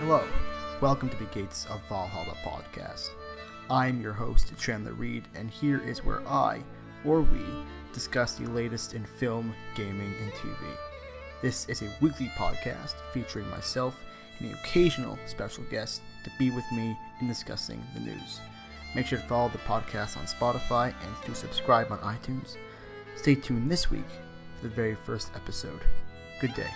Hello, welcome to the Gates of Valhalla podcast. I'm your host, Chandler Reed, and here is where I, or we, discuss the latest in film, gaming, and TV. This is a weekly podcast featuring myself and the occasional special guest to be with me in discussing the news. Make sure to follow the podcast on Spotify and to subscribe on iTunes. Stay tuned this week for the very first episode. Good day.